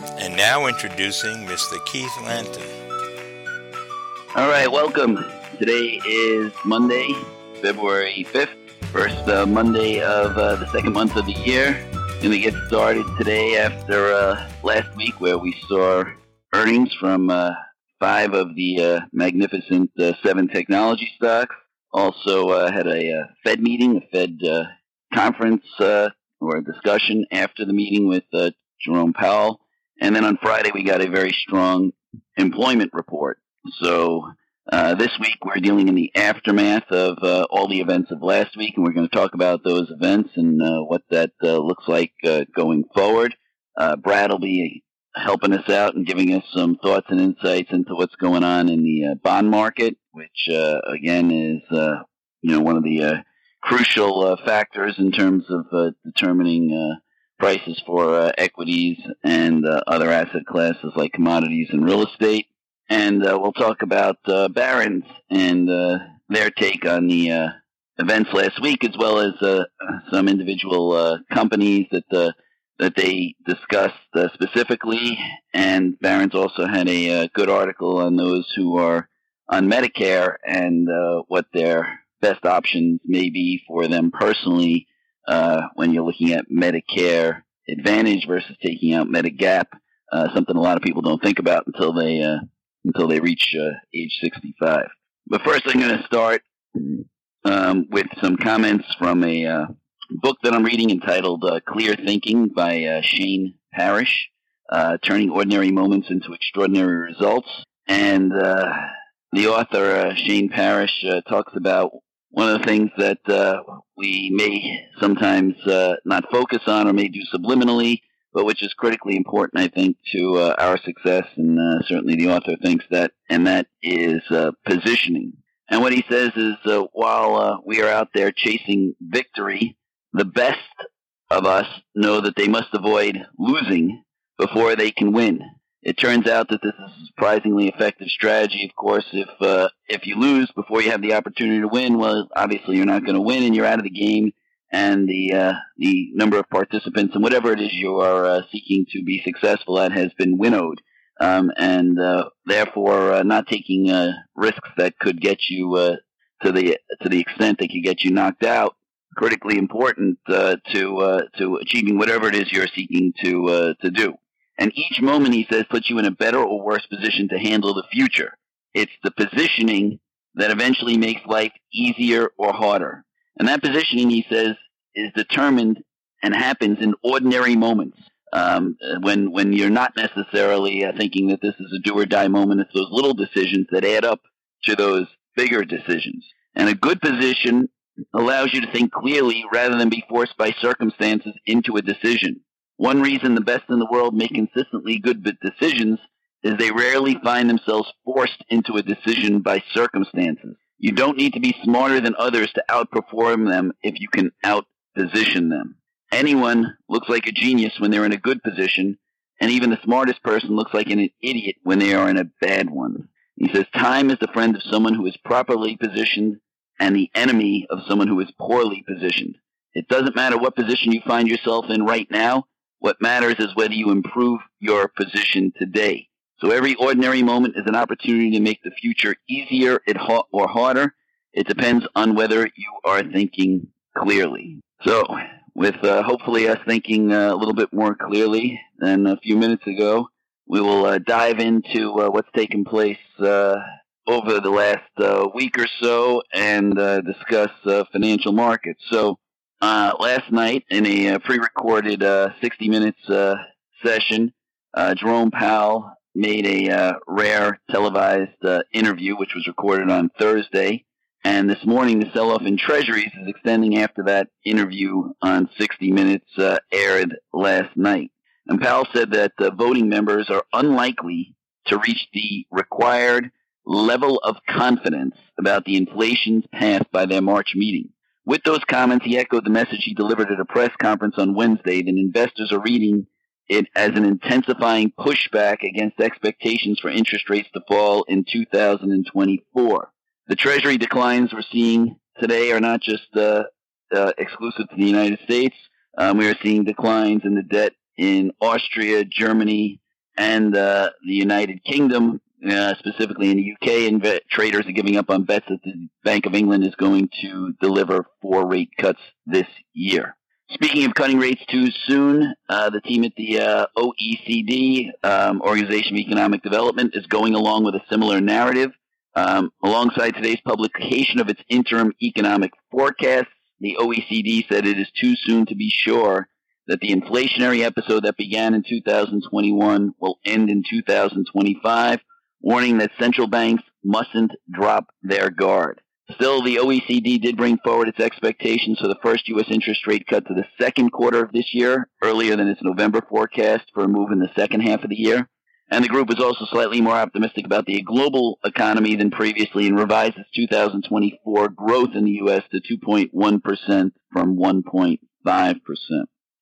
And now introducing Mr. Keith Lanton. All right, welcome. Today is Monday, February 5th, first uh, Monday of uh, the second month of the year. Going to get started today after uh, last week where we saw earnings from uh, five of the uh, magnificent uh, seven technology stocks. Also had a Fed meeting, a Fed conference or discussion after the meeting with Jerome Powell. And then on Friday, we got a very strong employment report. So uh, this week, we're dealing in the aftermath of uh, all the events of last week, and we're going to talk about those events and uh, what that uh, looks like uh, going forward. Uh, Brad will be helping us out and giving us some thoughts and insights into what's going on in the bond market, which again is you know one of the crucial factors in terms of determining prices for uh, equities and uh, other asset classes like commodities and real estate. And uh, we'll talk about uh, Barron's and uh, their take on the uh, events last week, as well as some individual companies that that they discussed specifically. And Barron's also had a good article on those who are on Medicare and what their best options may be for them personally uh, when you're looking at Medicare Advantage versus taking out Medigap, uh, something a lot of people don't think about until they uh, until they reach uh, age 65. But first, I'm going to start um, with some comments from a uh, book that I'm reading entitled "Clear Thinking" by Shane Parrish, turning ordinary moments into extraordinary results. And the author Shane Parrish talks about one of the things that uh, we may sometimes uh, not focus on or may do subliminally, but which is critically important, I think, to uh, our success, and uh, certainly the author thinks that, and that is uh, positioning. And what he says is, uh, while we are out there chasing victory, the best of us know that they must avoid losing before they can win it turns out that this is a surprisingly effective strategy. Of course, if uh, if you lose before you have the opportunity to win, well, obviously you're not going to win, and you're out of the game. And the uh, the number of participants and whatever it is you are uh, seeking to be successful at has been winnowed, um, and uh, therefore uh, not taking uh, risks that could get you to the to the extent that could get you knocked out. Critically important to to achieving whatever it is you're seeking to to do. And each moment, he says, puts you in a better or worse position to handle the future. It's the positioning that eventually makes life easier or harder. And that positioning, he says, is determined and happens in ordinary moments. Um, when when you're not necessarily uh, thinking that this is a do or die moment, it's those little decisions that add up to those bigger decisions. And a good position allows you to think clearly rather than be forced by circumstances into a decision. One reason the best in the world make consistently good decisions is they rarely find themselves forced into a decision by circumstances. You don't need to be smarter than others to outperform them if you can outposition them. Anyone looks like a genius when they're in a good position, and even the smartest person looks like an idiot when they are in a bad one. He says, Time is the friend of someone who is properly positioned and the enemy of someone who is poorly positioned. It doesn't matter what position you find yourself in right now. What matters is whether you improve your position today. So every ordinary moment is an opportunity to make the future easier or harder. It depends on whether you are thinking clearly. So, with uh, hopefully us thinking uh, a little bit more clearly than a few minutes ago, we will uh, dive into uh, what's taken place uh, over the last uh, week or so and discuss financial markets. So, uh, last night in a uh, pre-recorded uh, 60 minutes uh, session, uh, Jerome Powell made a uh, rare televised interview, which was recorded on Thursday. And this morning, the sell-off in Treasuries is extending after that interview on 60 Minutes aired last night. And Powell said that voting members are unlikely to reach the required level of confidence about the inflation's path by their March meeting. With those comments, he echoed the message he delivered at a press conference on Wednesday that investors are reading it as an intensifying pushback against expectations for interest rates to fall in 2024. The Treasury declines we're seeing today are not just uh, uh, exclusive to the United States. Um, we are seeing declines in the debt in Austria, Germany, and uh, the United Kingdom, uh, specifically in the UK, traders are giving up on bets that the Bank of England is going to deliver four rate cuts this year. Speaking of cutting rates too soon, uh, the team at the uh, OECD, um, Organization of Economic Development, is going along with a similar narrative. Um, alongside today's publication of its interim economic forecast, the OECD said it is too soon to be sure that the inflationary episode that began in 2021 will end in 2025, warning that central banks mustn't drop their guard. Still, the OECD did bring forward its expectations for the first U.S. interest rate cut to the second quarter of this year, earlier than its November forecast for a move in the second half of the year. And the group is also slightly more optimistic about the global economy than previously and revised its 2024 growth in the U.S. to 2.1% from 1.5%.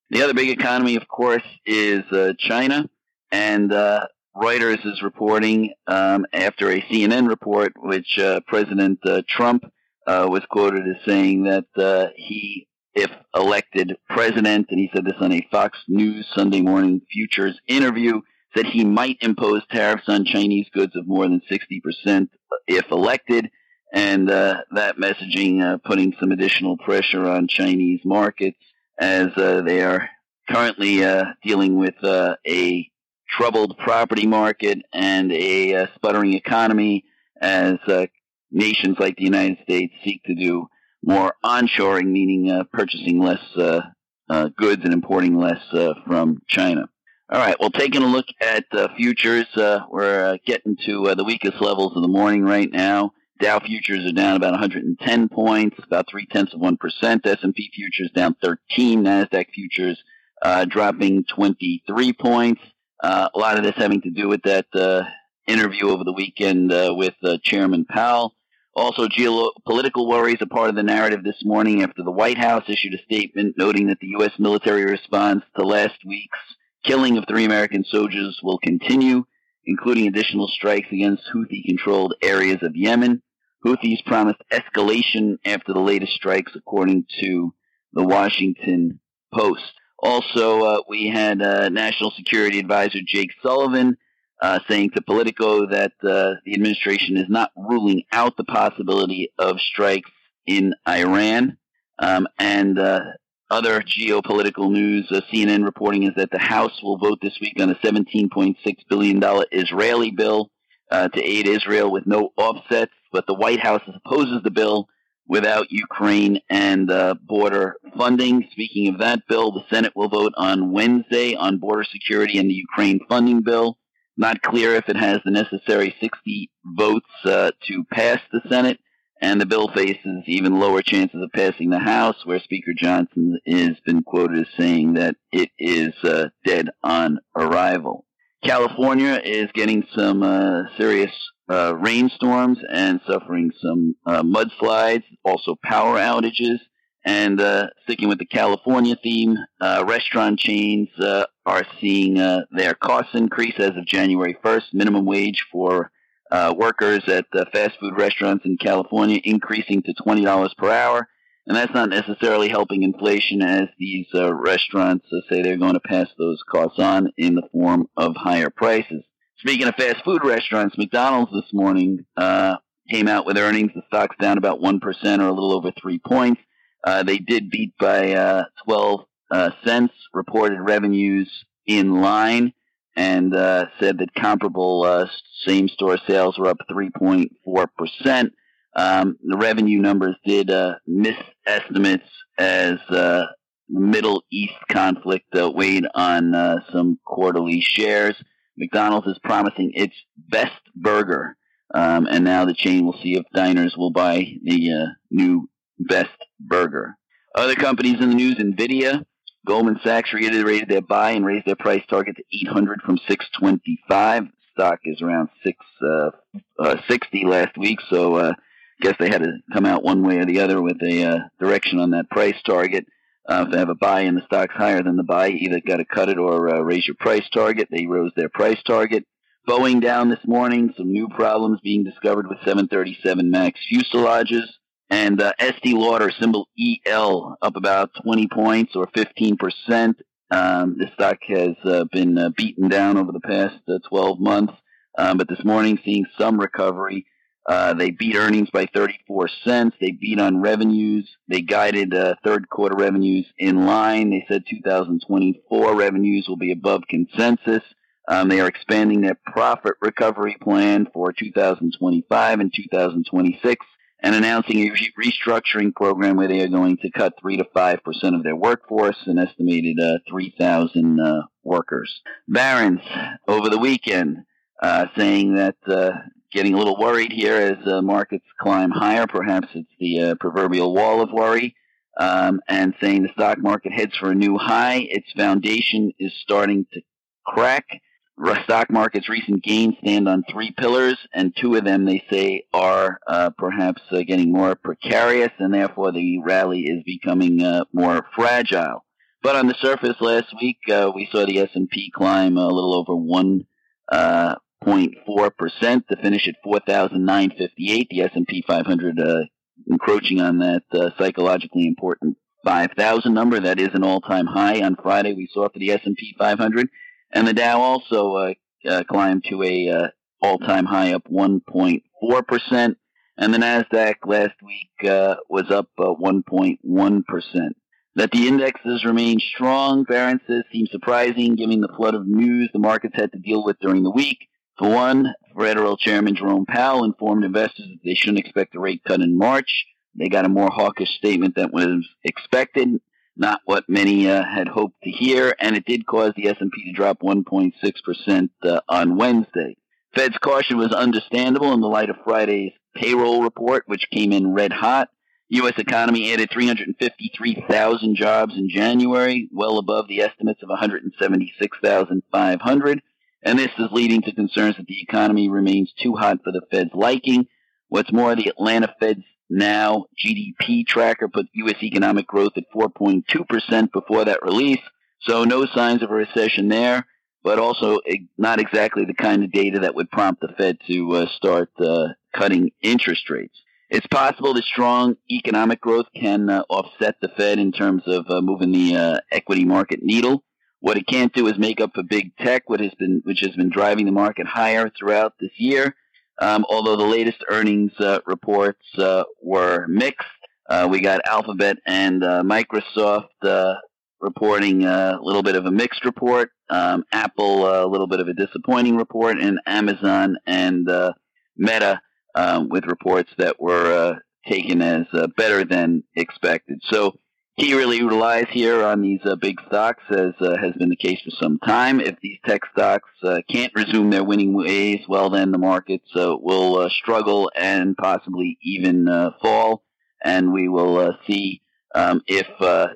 The other big economy, of course, is uh, China. And uh, Reuters is reporting um, after a CNN report, which uh, President uh, Trump uh, was quoted as saying that uh, he, if elected president, and he said this on a Fox News Sunday Morning Futures interview, said he might impose tariffs on Chinese goods of more than 60% if elected. And uh, that messaging uh, putting some additional pressure on Chinese markets as they are currently dealing with a troubled property market and a uh, sputtering economy as uh, nations like the United States seek to do more onshoring, meaning uh, purchasing less uh, uh, goods and importing less uh, from China. All right, well, taking a look at futures, we're getting to the weakest levels of the morning right now. Dow futures are down about 110 points, about three tenths of one percent. S&P futures down 13. Nasdaq futures dropping 23 points. Uh, a lot of this having to do with that uh, interview over the weekend uh, with uh, Chairman Powell. Also, geopolitical worries are part of the narrative this morning after the White House issued a statement noting that the U.S. military response to last week's killing of three American soldiers will continue, including additional strikes against Houthi controlled areas of Yemen. Houthis promised escalation after the latest strikes, according to the Washington Post. Also, uh, we had uh, National Security Advisor Jake Sullivan uh, saying to Politico that uh, the administration is not ruling out the possibility of strikes in Iran. Um, and uh, other geopolitical news, uh, CNN reporting is that the House will vote this week on a $17.6 billion Israeli bill to aid Israel with no offsets, but the White House opposes the bill without Ukraine and uh, border funding. Speaking of that bill, the Senate will vote on Wednesday on border security and the Ukraine funding bill. Not clear if it has the necessary 60 votes uh, to pass the Senate, and the bill faces even lower chances of passing the House, where Speaker Johnson has been quoted as saying that it is uh, dead on arrival. California is getting some uh, serious uh, rainstorms and suffering some uh, mudslides, also power outages. And uh, sticking with the California theme, uh, restaurant chains uh, are seeing uh, their costs increase as of January 1st. Minimum wage for uh workers at fast food restaurants in California increasing to $20 per hour. And that's not necessarily helping inflation as these uh restaurants say they're going to pass those costs on in the form of higher prices. Speaking of fast food restaurants, McDonald's this morning uh, came out with earnings. The stock's down about 1% or a little over three points. Uh, they did beat by uh, 12 uh, cents, reported revenues in line, and uh, said that comparable uh, same store sales were up 3.4%. Um, the revenue numbers did uh miss estimates as the Middle East conflict weighed on some quarterly shares. McDonald's is promising its best burger, um, and now the chain will see if diners will buy the uh, new best burger. Other companies in the news: Nvidia, Goldman Sachs reiterated their buy and raised their price target to 800 from 625. Stock is around 660 uh, uh, last week, so uh, guess they had to come out one way or the other with a uh, direction on that price target. Uh, if they have a buy and the stock's higher than the buy, either got to cut it or uh, raise your price target. They rose their price target. Boeing down this morning, some new problems being discovered with 737 MAX fuselages. And uh, Estee Lauder, symbol EL, up about 20 points or 15%. Um, the stock has uh, been uh, beaten down over the past uh, 12 months, um, but this morning seeing some recovery. Uh, they beat earnings by 34 cents. They beat on revenues. They guided uh, third quarter revenues in line. They said 2024 revenues will be above consensus. Um, they are expanding their profit recovery plan for 2025 and 2026 and announcing a restructuring program where they are going to cut 3 to 5% of their workforce, an estimated uh, 3,000 uh, workers. Barron's over the weekend uh, saying that uh, getting a little worried here as uh, markets climb higher. Perhaps it's the uh, proverbial wall of worry. Um, and saying the stock market heads for a new high. Its foundation is starting to crack stock market's recent gains stand on three pillars, and two of them they say are uh, perhaps uh, getting more precarious, and therefore the rally is becoming uh, more fragile. But on the surface, last week uh, we saw the S and P climb a little over one uh, point four percent to finish at four thousand nine fifty eight. The S and P 500 uh, encroaching on that psychologically important 5,000 number. That is an all-time high. On Friday, we saw for the S&P 500 and the Dow also uh, uh, climbed to a uh, all-time high, up 1.4 percent, and the Nasdaq last week uh, was up 1.1 percent. That the indexes remain strong, says, seems surprising given the flood of news the markets had to deal with during the week. For one, Federal Chairman Jerome Powell informed investors that they shouldn't expect a rate cut in March. They got a more hawkish statement than was expected not what many uh, had hoped to hear, and it did cause the S&P to drop 1.6% uh, on Wednesday. Fed's caution was understandable in the light of Friday's payroll report, which came in red hot. U.S. economy added 353,000 jobs in January, well above the estimates of 176,500, and this is leading to concerns that the economy remains too hot for the Fed's liking. What's more, the Atlanta Fed's now GDP tracker put U.S. economic growth at 4.2% before that release, so no signs of a recession there, but also not exactly the kind of data that would prompt the Fed to uh, start uh, cutting interest rates. It's possible that strong economic growth can uh, offset the Fed in terms of uh, moving the uh, equity market needle. What it can't do is make up for big tech, what has been, which has been driving the market higher throughout this year. Um, although the latest earnings uh, reports uh, were mixed, uh, we got Alphabet and uh, Microsoft uh, reporting a little bit of a mixed report, um, Apple a little bit of a disappointing report, and Amazon and uh, Meta um, with reports that were taken as better than expected. So he really relies here on these uh, big stocks, as uh, has been the case for some time. If these tech stocks uh, can't resume their winning ways, well, then the markets uh, will uh, struggle and possibly even uh, fall, and we will see um, if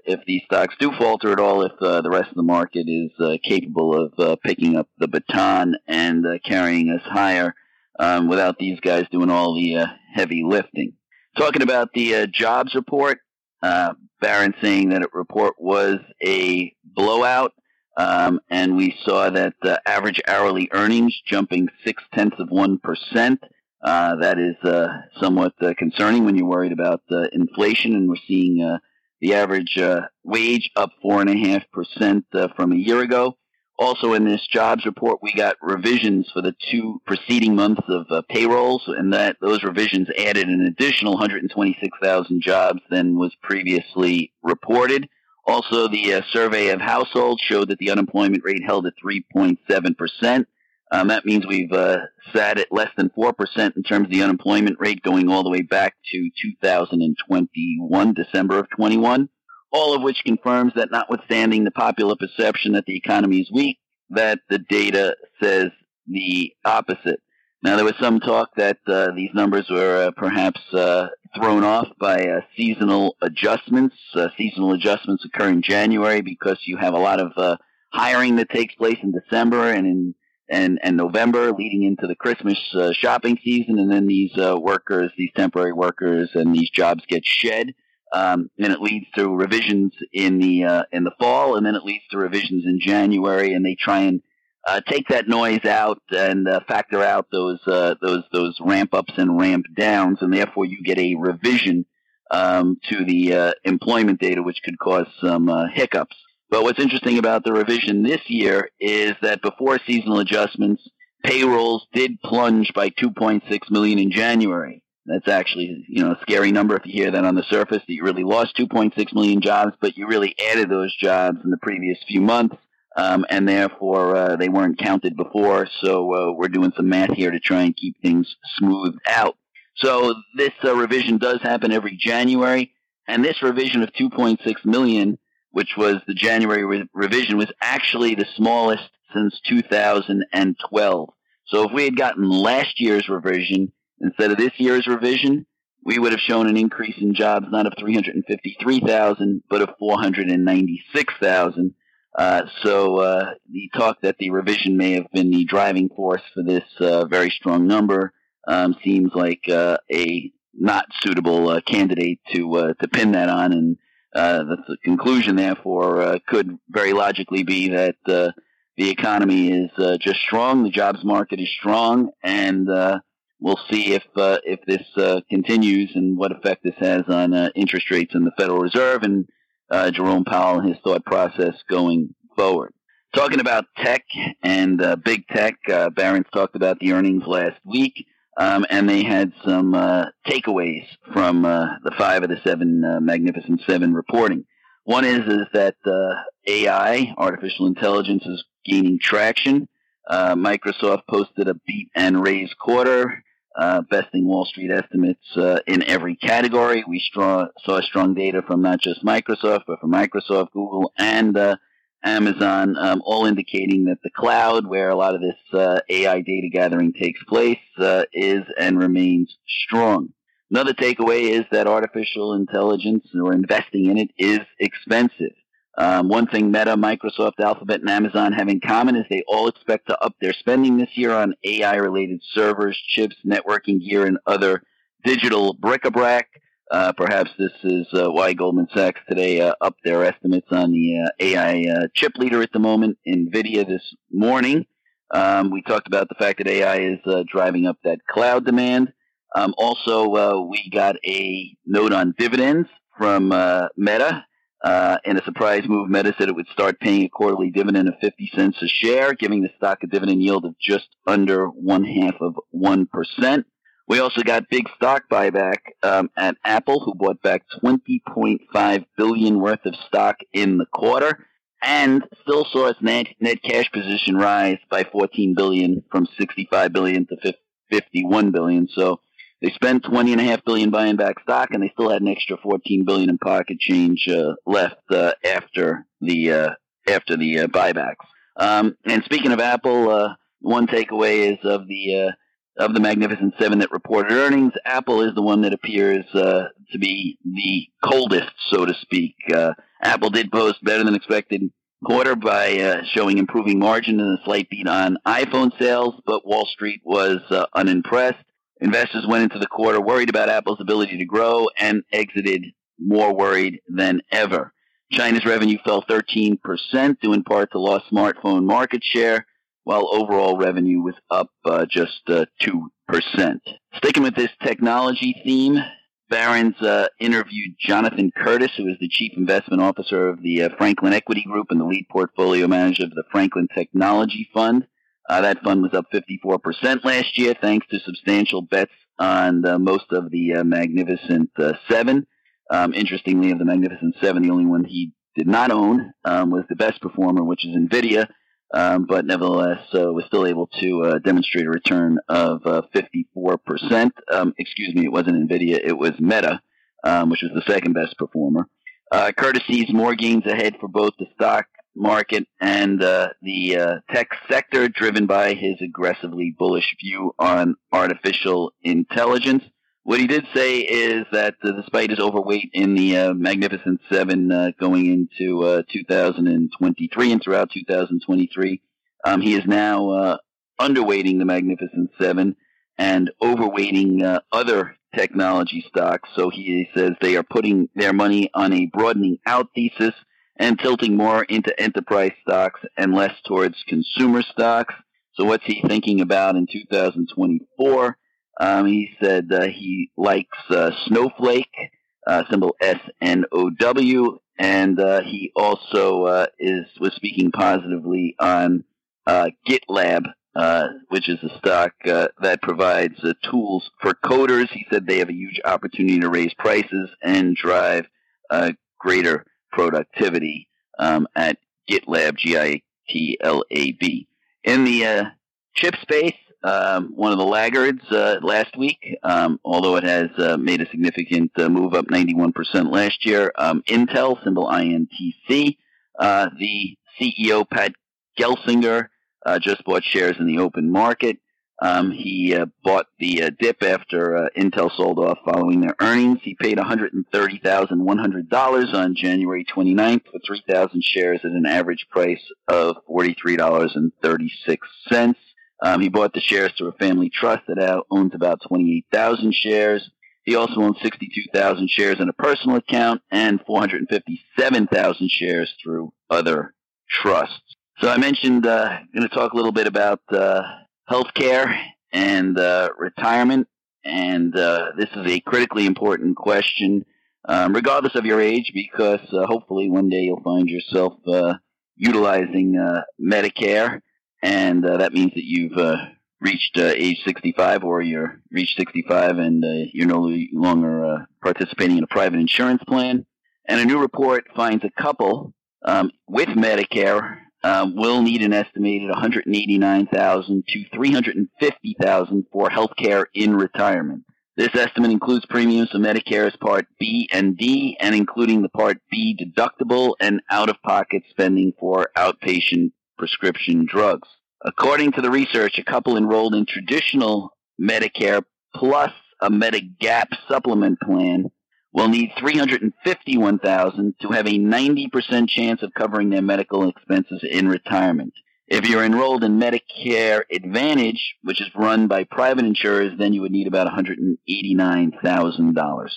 if these stocks do falter at all, if the rest of the market is capable of picking up the baton and carrying us higher um, without these guys doing all the heavy lifting. Talking about the jobs report. Uh, Barron saying that a report was a blowout, um, and we saw that uh, average hourly earnings jumping six tenths of one percent. Uh, that is uh, somewhat uh, concerning when you're worried about uh inflation, and we're seeing uh, the average uh, wage up four and a half percent from a year ago. Also, in this jobs report, we got revisions for the two preceding months of uh, payrolls, and that those revisions added an additional 126,000 jobs than was previously reported. Also, the uh, survey of households showed that the unemployment rate held at 3.7 percent. Um, that means we've uh, sat at less than 4% in terms of the unemployment rate going all the way back to 2021, December of 21 all of which confirms that notwithstanding the popular perception that the economy is weak, that the data says the opposite. Now, there was some talk that uh, these numbers were uh, perhaps uh, thrown off by uh, seasonal adjustments. Uh, seasonal adjustments occur in January because you have a lot of uh, hiring that takes place in December and in and, and November, leading into the Christmas shopping season, and then these workers, these temporary workers, and these jobs get shed um, and it leads to revisions in the uh, in the fall, and then it leads to revisions in January, and they try and uh, take that noise out and uh, factor out those uh, those those ramp ups and ramp downs, and therefore you get a revision um, to the uh, employment data, which could cause some uh, hiccups. But what's interesting about the revision this year is that before seasonal adjustments, payrolls did plunge by 2.6 million in January. That's actually, you know, a scary number if you hear that on the surface that you really lost 2.6 million jobs, but you really added those jobs in the previous few months, um, and therefore uh, they weren't counted before. So uh, we're doing some math here to try and keep things smoothed out. So this uh, revision does happen every January, and this revision of 2.6 million, which was the January re- revision, was actually the smallest since 2012. So if we had gotten last year's revision instead of this year's revision, we would have shown an increase in jobs not of 353,000, but of 496,000. Uh, so uh, the talk that the revision may have been the driving force for this uh, very strong number um, seems like uh, a not suitable uh, candidate to uh, to pin that on, and the conclusion, therefore, could very logically be that the economy is just strong, the jobs market is strong, and we'll see if uh, if this uh, continues and what effect this has on uh, interest rates in the Federal Reserve and Jerome Powell and his thought process going forward. Talking about tech and big tech, Barron's talked about the earnings last week. Um, and they had some uh, takeaways from uh, the five of the seven uh, Magnificent Seven reporting. One is is that uh, AI, artificial intelligence, is gaining traction. Uh, Microsoft posted a beat and raise quarter, uh, besting Wall Street estimates in every category. We straw, saw strong data from not just Microsoft, but from Microsoft, Google, and Amazon, um, all indicating that the cloud, where a lot of this uh, AI data gathering takes place, uh, is and remains strong. Another takeaway is that artificial intelligence or investing in it is expensive. Um, one thing Meta, Microsoft, Alphabet, and Amazon have in common is they all expect to up their spending this year on AI related servers, chips, networking gear, and other digital bric-a-brac. Uh, perhaps this is uh, why Goldman Sachs today uh, upped their estimates on the uh, AI uh, chip leader at the moment, NVIDIA, this morning. Um, we talked about the fact that AI is uh, driving up that cloud demand. Um, also, we got a note on dividends from Meta. In a surprise move, Meta said it would start paying a quarterly dividend of 50 cents a share, giving the stock a dividend yield of just under one half of 1%. We also got big stock buyback um, at Apple, who bought back 20.5 billion worth of stock in the quarter, and still saw its net, net cash position rise by 14 billion from 65 billion to 51 billion. So they spent 20 and a half billion buying back stock, and they still had an extra 14 billion in pocket change uh, left uh, after the uh, after the uh, buybacks. Um, and speaking of Apple, uh, one takeaway is of the uh, of the Magnificent Seven that reported earnings, Apple is the one that appears uh, to be the coldest, so to speak. Uh, Apple did post better than expected quarter by uh, showing improving margin and a slight beat on iPhone sales, but Wall Street was uh, unimpressed. Investors went into the quarter worried about Apple's ability to grow and exited more worried than ever. China's revenue fell 13%, due in part to lost smartphone market share while overall revenue was up uh, just uh, 2%. Sticking with this technology theme, Barron's uh, interviewed Jonathan Curtis, who is the Chief Investment Officer of the uh, Franklin Equity Group and the lead portfolio manager of the Franklin Technology Fund. Uh, that fund was up 54% last year, thanks to substantial bets on uh, most of the Magnificent Seven. Um, interestingly, of the Magnificent Seven, the only one he did not own um, was the best performer, which is NVIDIA, um, but nevertheless uh, was still able to uh, demonstrate a return of uh, 54%. Um, excuse me, it wasn't NVIDIA, it was Meta, um, which was the second best performer. Uh, more gains ahead for both the stock market and uh, the uh, tech sector, driven by his aggressively bullish view on artificial intelligence. What he did say is that uh, despite his overweight in the uh, Magnificent Seven uh, going into uh, 2023 and throughout 2023, um, he is now uh, underweighting the Magnificent Seven and overweighting other technology stocks. So he says they are putting their money on a broadening out thesis and tilting more into enterprise stocks and less towards consumer stocks. So what's he thinking about in 2024? Um, he said uh, he likes uh, Snowflake, uh, symbol S N O W, and uh, he also uh, is was speaking positively on uh, GitLab, uh, which is a stock that provides tools for coders. He said they have a huge opportunity to raise prices and drive greater productivity um, at GitLab, G-I-T-L-A-B. In the chip space, um, one of the laggards uh, last week, um, although it has uh, made a significant uh, move up 91% last year. Um, Intel, symbol INTC, uh, the CEO, Pat Gelsinger, uh, just bought shares in the open market. Um, he uh, bought the dip after Intel sold off following their earnings. He paid $130,100 on January 29th for 3,000 shares at an average price of $43.36. Um, he bought the shares through a family trust that owns about 28,000 shares. He also owns 62,000 shares in a personal account and 457,000 shares through other trusts. So I mentioned uh, I'm going to talk a little bit about uh, healthcare and uh, retirement, and uh, this is a critically important question, um, regardless of your age, because uh, hopefully one day you'll find yourself uh, utilizing uh, Medicare and uh, that means that you've reached age 65 or you're reached 65 and you're no longer participating in a private insurance plan. And a new report finds a couple um, with Medicare um, will need an estimated 189,000 to 350,000 for health care in retirement. This estimate includes premiums for Medicare's Part B and D, and including the Part B deductible and out-of-pocket spending for outpatient prescription drugs. According to the research, a couple enrolled in traditional Medicare plus a Medigap supplement plan will need 351,000 to have a 90% chance of covering their medical expenses in retirement. If you're enrolled in Medicare Advantage, which is run by private insurers, then you would need about $189,000.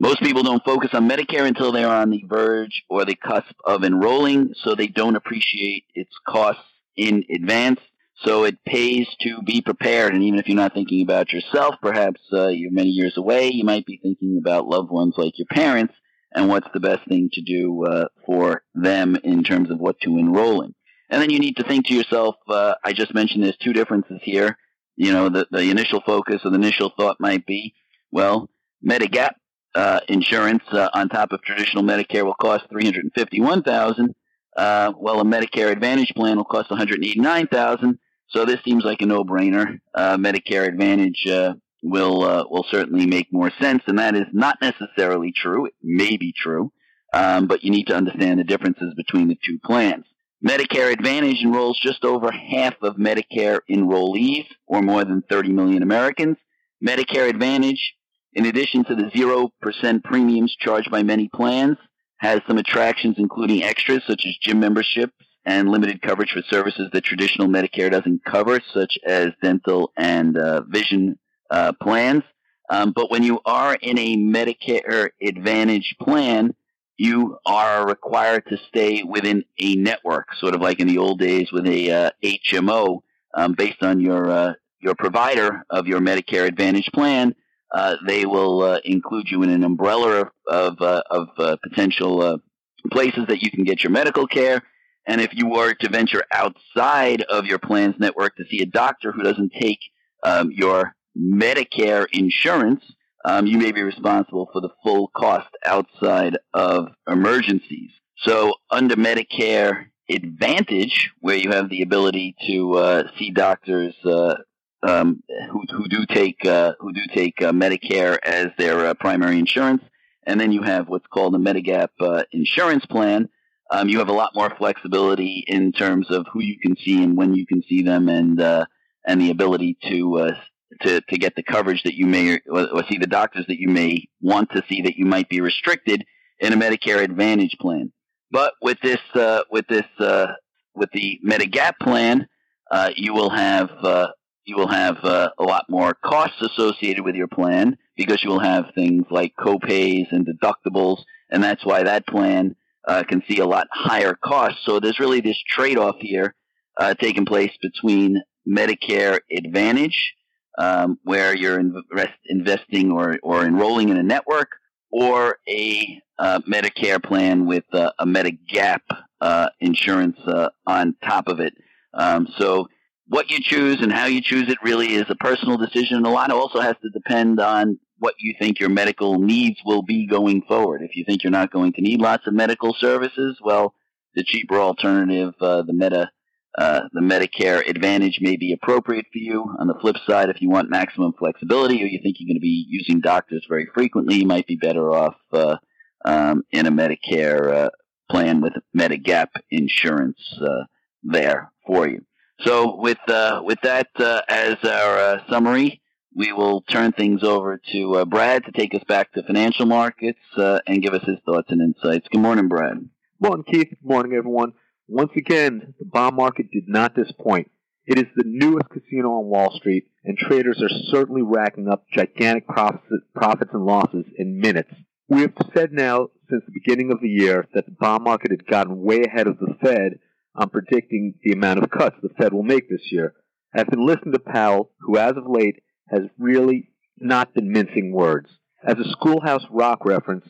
Most people don't focus on Medicare until they are on the verge or the cusp of enrolling, so they don't appreciate its costs in advance. So it pays to be prepared. And even if you're not thinking about yourself, perhaps uh, you're many years away, you might be thinking about loved ones like your parents and what's the best thing to do uh, for them in terms of what to enroll in. And then you need to think to yourself, uh, I just mentioned there's two differences here. You know, the, the initial focus or the initial thought might be, well, Medigap uh, insurance uh, on top of traditional Medicare will cost three hundred and fifty-one thousand. Uh, well, a Medicare Advantage plan will cost one hundred eighty-nine thousand. So this seems like a no-brainer. Uh, Medicare Advantage uh, will uh, will certainly make more sense, and that is not necessarily true. It may be true, um, but you need to understand the differences between the two plans. Medicare Advantage enrolls just over half of Medicare enrollees, or more than 30 million Americans. Medicare Advantage in addition to the 0% premiums charged by many plans, has some attractions including extras such as gym memberships and limited coverage for services that traditional Medicare doesn't cover, such as dental and uh, vision uh, plans. Um, but when you are in a Medicare Advantage plan, you are required to stay within a network, sort of like in the old days with a uh, HMO, um, based on your uh, your provider of your Medicare Advantage plan uh, they will uh, include you in an umbrella of of, of potential uh, places that you can get your medical care. And if you were to venture outside of your plan's network to see a doctor who doesn't take um, your Medicare insurance, um, you may be responsible for the full cost outside of emergencies. So under Medicare Advantage, where you have the ability to uh, see doctors uh, um, who, who do take uh, who do take uh, Medicare as their uh, primary insurance, and then you have what's called a Medigap uh, insurance plan. Um, you have a lot more flexibility in terms of who you can see and when you can see them, and uh, and the ability to uh, to to get the coverage that you may or, or see the doctors that you may want to see that you might be restricted in a Medicare Advantage plan. But with this with this uh, with the Medigap plan, uh, you will have uh you will have uh, a lot more costs associated with your plan because you will have things like copays and deductibles, and that's why that plan uh, can see a lot higher costs. So there's really this trade-off here uh, taking place between Medicare Advantage, um, where you're invest, investing or, or enrolling in a network, or a uh, Medicare plan with a Medigap uh, insurance uh, on top of it. Um, so what you choose and how you choose it really is a personal decision. A lot also has to depend on what you think your medical needs will be going forward. If you think you're not going to need lots of medical services, well, the cheaper alternative, uh, the Meta, uh, the Medicare Advantage may be appropriate for you. On the flip side, if you want maximum flexibility or you think you're going to be using doctors very frequently, you might be better off uh, um, in a Medicare uh, plan with Medigap insurance uh, there for you. So with uh, with that as our summary, we will turn things over to uh, Brad to take us back to financial markets uh, and give us his thoughts and insights. Good morning, Brad. Morning, Keith. Good morning, everyone. Once again, the bond market did not disappoint. It is the newest casino on Wall Street, and traders are certainly racking up gigantic profits, profits and losses in minutes. We have said now since the beginning of the year that the bond market had gotten way ahead of the Fed on predicting the amount of cuts the Fed will make this year. I've been listening to Powell, who as of late has really not been mincing words. As a schoolhouse rock reference,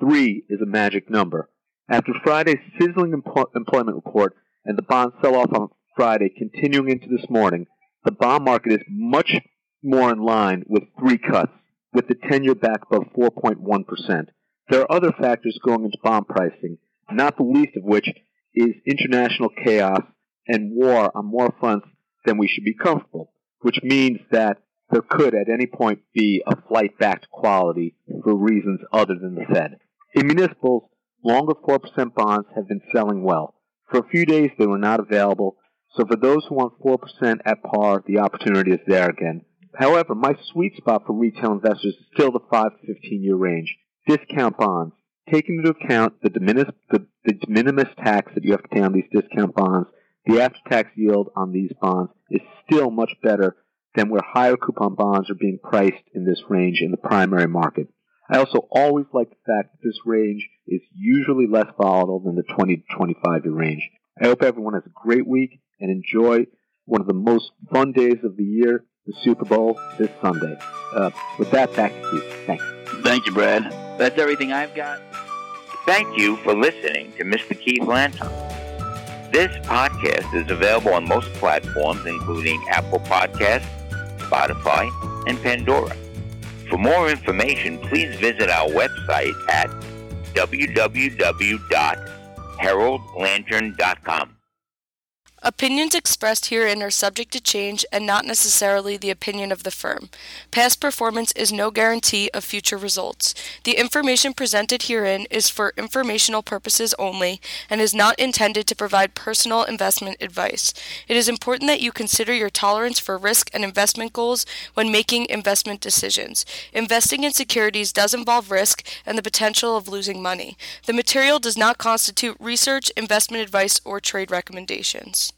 three is a magic number. After Friday's sizzling employment report and the bond sell-off on Friday continuing into this morning, the bond market is much more in line with three cuts, with the 10-year back above 4.1%. There are other factors going into bond pricing, not the least of which is international chaos and war on more fronts than we should be comfortable, which means that there could at any point be a flight back to quality for reasons other than the Fed. In municipals, longer 4% bonds have been selling well. For a few days, they were not available, so for those who want 4% at par, the opportunity is there again. However, my sweet spot for retail investors is still the 5 to 15 year range. Discount bonds. Taking into account the de, minimis, the, the de minimis tax that you have to pay on these discount bonds, the after tax yield on these bonds is still much better than where higher coupon bonds are being priced in this range in the primary market. I also always like the fact that this range is usually less volatile than the 20 to 25 year range. I hope everyone has a great week and enjoy one of the most fun days of the year, the Super Bowl, this Sunday. Uh, with that, back to you. Thanks. Thank you, Brad. That's everything I've got. Thank you for listening to Mr. Keith Lanton. This podcast is available on most platforms, including Apple Podcasts, Spotify, and Pandora. For more information, please visit our website at www.heroldlantern.com. Opinions expressed herein are subject to change and not necessarily the opinion of the firm. Past performance is no guarantee of future results. The information presented herein is for informational purposes only and is not intended to provide personal investment advice. It is important that you consider your tolerance for risk and investment goals when making investment decisions. Investing in securities does involve risk and the potential of losing money. The material does not constitute research, investment advice, or trade recommendations.